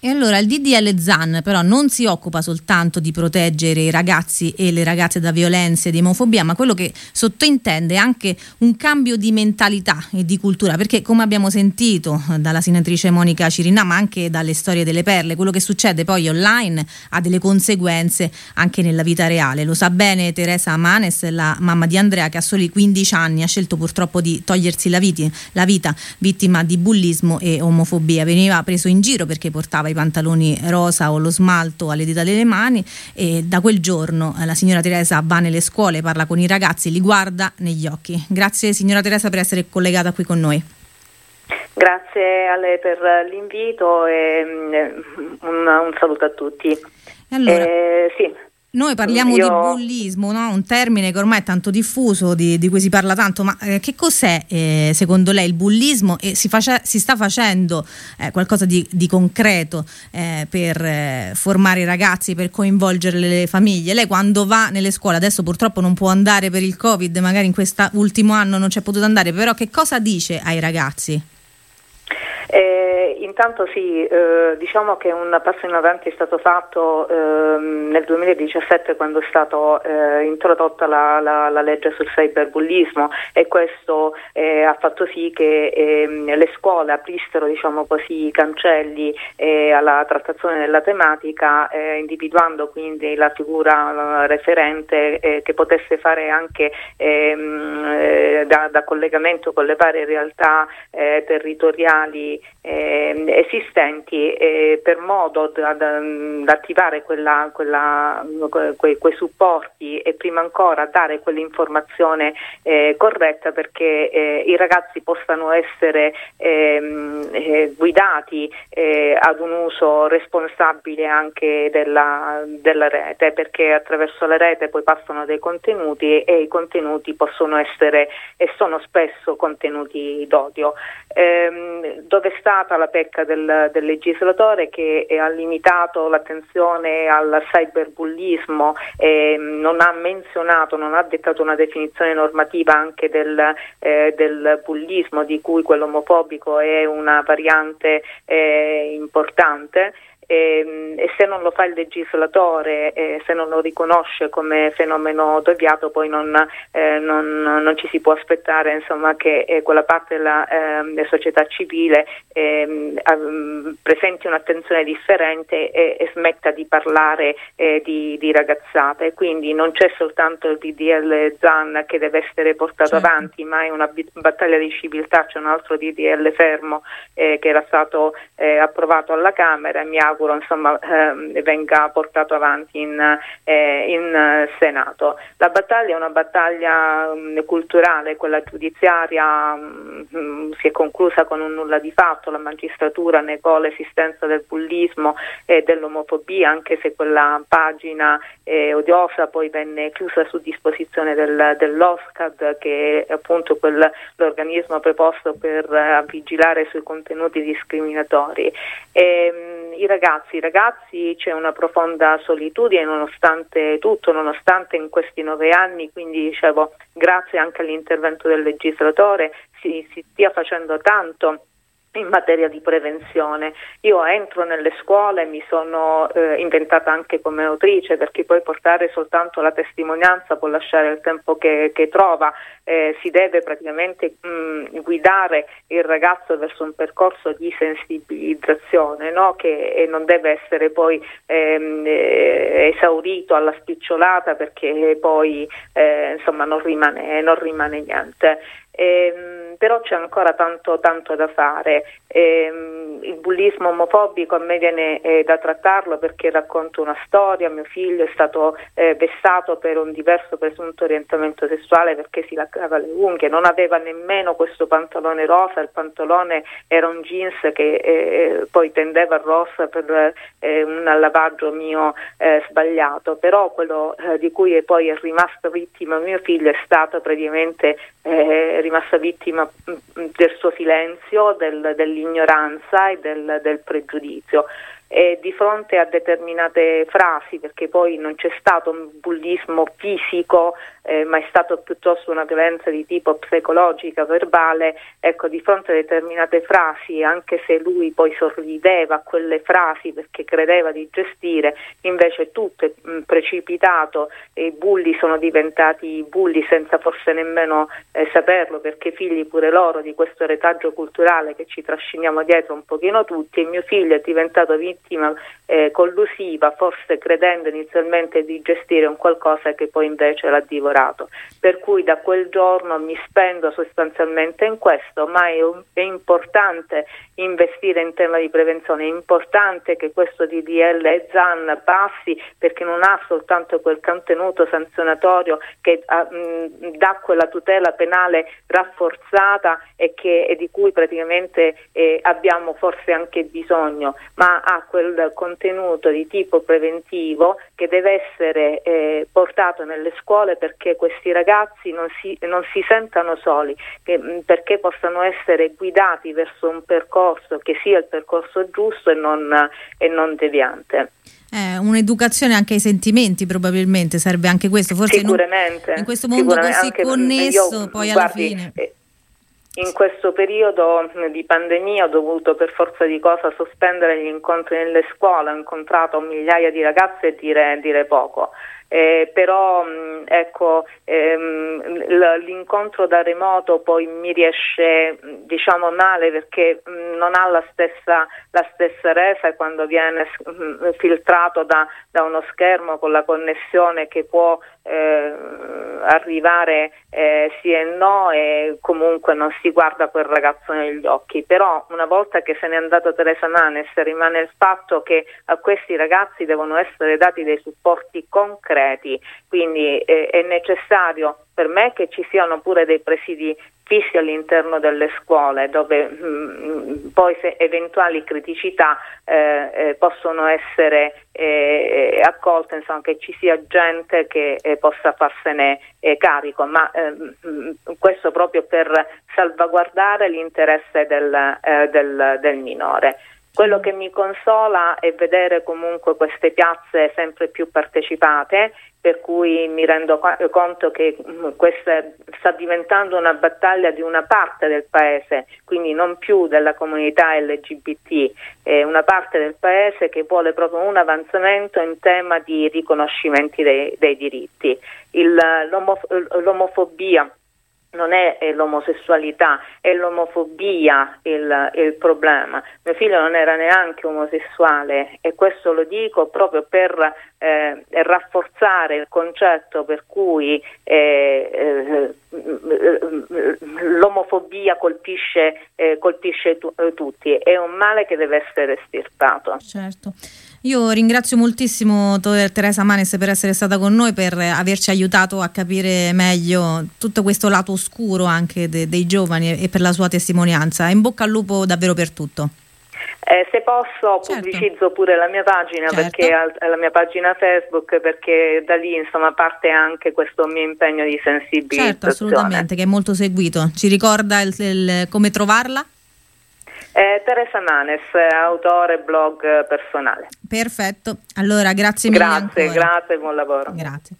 E allora il DDL ZAN però non si occupa soltanto di proteggere i ragazzi e le ragazze da violenze di omofobia, ma quello che sottintende è anche un cambio di mentalità e di cultura, perché come abbiamo sentito dalla senatrice Monica Cirinà, ma anche dalle storie delle perle, quello che succede poi online ha delle conseguenze anche nella vita reale. Lo sa bene Teresa Amanes, la mamma di Andrea che a soli 15 anni ha scelto purtroppo di togliersi la, vita, la vita vittima di bullismo e omofobia. Veniva preso in giro perché portava i pantaloni rosa o lo smalto alle dita delle mani e da quel giorno eh, la signora Teresa va nelle scuole, parla con i ragazzi, li guarda negli occhi. Grazie signora Teresa per essere collegata qui con noi. Grazie a lei per l'invito e mm, un, un saluto a tutti. Allora, eh, sì. Noi parliamo Io... di bullismo, no? un termine che ormai è tanto diffuso, di, di cui si parla tanto, ma eh, che cos'è eh, secondo lei il bullismo e si, face- si sta facendo eh, qualcosa di, di concreto eh, per eh, formare i ragazzi, per coinvolgere le famiglie? Lei quando va nelle scuole, adesso purtroppo non può andare per il Covid, magari in quest'ultimo anno non c'è potuto andare, però che cosa dice ai ragazzi? Eh, intanto sì, eh, diciamo che un passo in avanti è stato fatto eh, nel 2017 quando è stata eh, introdotta la, la, la, legge sul cyberbullismo e questo eh, ha fatto sì che ehm, le scuole aprissero diciamo così, i cancelli eh, alla trattazione della tematica individuando quindi la figura referente che potesse fare anche ehm, da, da, collegamento con le varie realtà territoriali eh, esistenti eh, per modo da, da, da attivare quella, quella, que, quei supporti e prima ancora dare quell'informazione eh, corretta perché eh, i ragazzi possano essere ehm, eh, guidati ad un uso responsabile anche della, della rete perché attraverso la rete poi passano dei contenuti e i contenuti possono essere e sono spesso contenuti d'odio. Ehm, dove è stata la pecca del, del legislatore che ha limitato l'attenzione al cyberbullismo e non ha menzionato, non ha dettato una definizione normativa anche del, eh, del bullismo di cui quello omofobico è una variante eh, importante e, ehm, e, se non lo fa il legislatore, eh, se non lo riconosce come fenomeno deviato, poi non, eh, non, non ci si può aspettare insomma, che eh, quella parte della ehm, società civile ehm, presenti un'attenzione differente e, e smetta di parlare eh, di, di, ragazzate. Quindi non c'è soltanto il DDL ZAN che deve essere portato certo. avanti, ma è una battaglia di civiltà, c'è un altro DDL fermo eh, che era stato eh, approvato alla Camera e mi auguro auguro insomma, eh, venga portato avanti in, eh, in, Senato. La battaglia è una battaglia mh, mm, culturale, quella giudiziaria mh, mm, si è conclusa con un nulla di fatto, la magistratura negò l'esistenza del bullismo e dell'omofobia, anche se quella pagina eh, odiosa poi venne chiusa su disposizione del, dell'OSCAD, che è appunto quel, l'organismo preposto per uh, vigilare sui contenuti discriminatori. E, mh, i ragazzi, i ragazzi c'è una profonda solitudine nonostante tutto, nonostante in questi nove anni, quindi dicevo grazie anche all'intervento del legislatore si, si stia facendo tanto in materia di prevenzione. Io entro nelle scuole, mi sono eh, inventata anche come autrice perché poi portare soltanto la testimonianza può lasciare il tempo che, che trova, eh, si deve praticamente mh, guidare il ragazzo verso un percorso di sensibilizzazione no? che non deve essere poi ehm, eh, esaurito alla spicciolata perché poi eh, insomma non rimane, non rimane niente. Ehm, però c'è ancora tanto, tanto da fare. Ehm, il bullismo omofobico a me viene eh, da trattarlo perché racconto una storia, mio figlio è stato eh, vessato per un diverso presunto orientamento sessuale perché si laccava le unghie, non aveva nemmeno questo pantalone rosa, il pantalone era un jeans che eh, poi tendeva a rosa per eh, un lavaggio mio eh, sbagliato, però quello eh, di cui poi è rimasto vittima mio figlio è stato praticamente rimasta vittima mm, del suo silenzio, del, dell'ignoranza e del, del pregiudizio. e di fronte a determinate frasi, perché poi non c'è stato un bullismo fisico, eh, ma è stato piuttosto una violenza di tipo psicologica, verbale, ecco, di fronte a determinate frasi, anche se lui poi sorrideva a quelle frasi perché credeva di gestire, invece tutto è mh, precipitato e i bulli sono diventati bulli senza forse nemmeno eh, saperlo, perché figli pure loro di questo retaggio culturale che ci trasciniamo dietro un pochino tutti e mio figlio è diventato vittima vittima eh, collusiva, forse credendo inizialmente di gestire un qualcosa che poi invece l'ha divorato. Per cui da quel giorno mi spendo sostanzialmente in questo, ma è, è importante investire in tema di prevenzione, è importante che questo DDL ZAN passi perché non ha soltanto quel contenuto sanzionatorio che mh, dà quella tutela penale rafforzata e, che, e di cui praticamente eh, abbiamo forse anche bisogno, ma ha quel contenuto di tipo preventivo che deve essere eh, portato nelle scuole perché questi ragazzi non si, non si sentano soli, che, perché possano essere guidati verso un percorso che sia il percorso giusto e non, e non deviante. Eh, un'educazione anche ai sentimenti probabilmente serve anche questo, forse sicuramente, in, in questo mondo così connesso io, poi guardi, alla fine. Eh, in questo periodo di pandemia ho dovuto per forza di cosa sospendere gli incontri nelle scuole, ho incontrato migliaia di ragazze e dire, dire poco. Eh, però mh, ecco, ehm, l'incontro da remoto poi mi riesce diciamo male perché mh, non ha la stessa, la stessa, resa quando viene mh, filtrato da, da, uno schermo con la connessione che può eh, arrivare eh, sì e no e comunque non si guarda quel ragazzo negli occhi. Però una volta che se n'è andata Teresa Nanes rimane il fatto che a questi ragazzi devono essere dati dei supporti concreti quindi eh, è necessario per me che ci siano pure dei presidi fissi all'interno delle scuole dove mh, mm, poi eventuali criticità eh, eh, possono essere eh, accolte, insomma, che ci sia gente che eh, possa farsene eh, carico, ma ehm, mm, questo proprio per salvaguardare l'interesse del, eh, del, del minore. Quello che mi consola è vedere comunque queste piazze sempre più partecipate per cui mi rendo conto che mm, questa sta diventando una battaglia di una parte del paese, quindi non più della comunità LGBT, è una parte del paese che vuole proprio un avanzamento in tema di riconoscimenti dei, dei diritti. Il, l'omof- l'omofobia non è l'omosessualità, è l'omofobia il, il, problema. Mio figlio non era neanche omosessuale e questo lo dico proprio per eh, rafforzare il concetto per cui eh, eh, l'omofobia colpisce, eh, colpisce tu, tutti, è un male che deve essere estirpato. Certo. Io ringrazio moltissimo Teresa Manes per essere stata con noi, per averci aiutato a capire meglio tutto questo lato oscuro anche de- dei giovani e per la sua testimonianza. In bocca al lupo davvero per tutto. Eh, se posso certo. pubblicizzo pure la mia pagina certo. perché la mia pagina Facebook perché da lì insomma parte anche questo mio impegno di sensibilizzazione. Certo, assolutamente, che è molto seguito. Ci ricorda il, il, come trovarla? Eh, Teresa Manes, autore blog personale. Perfetto, allora grazie mille. Grazie, ancora. grazie, buon lavoro. Grazie.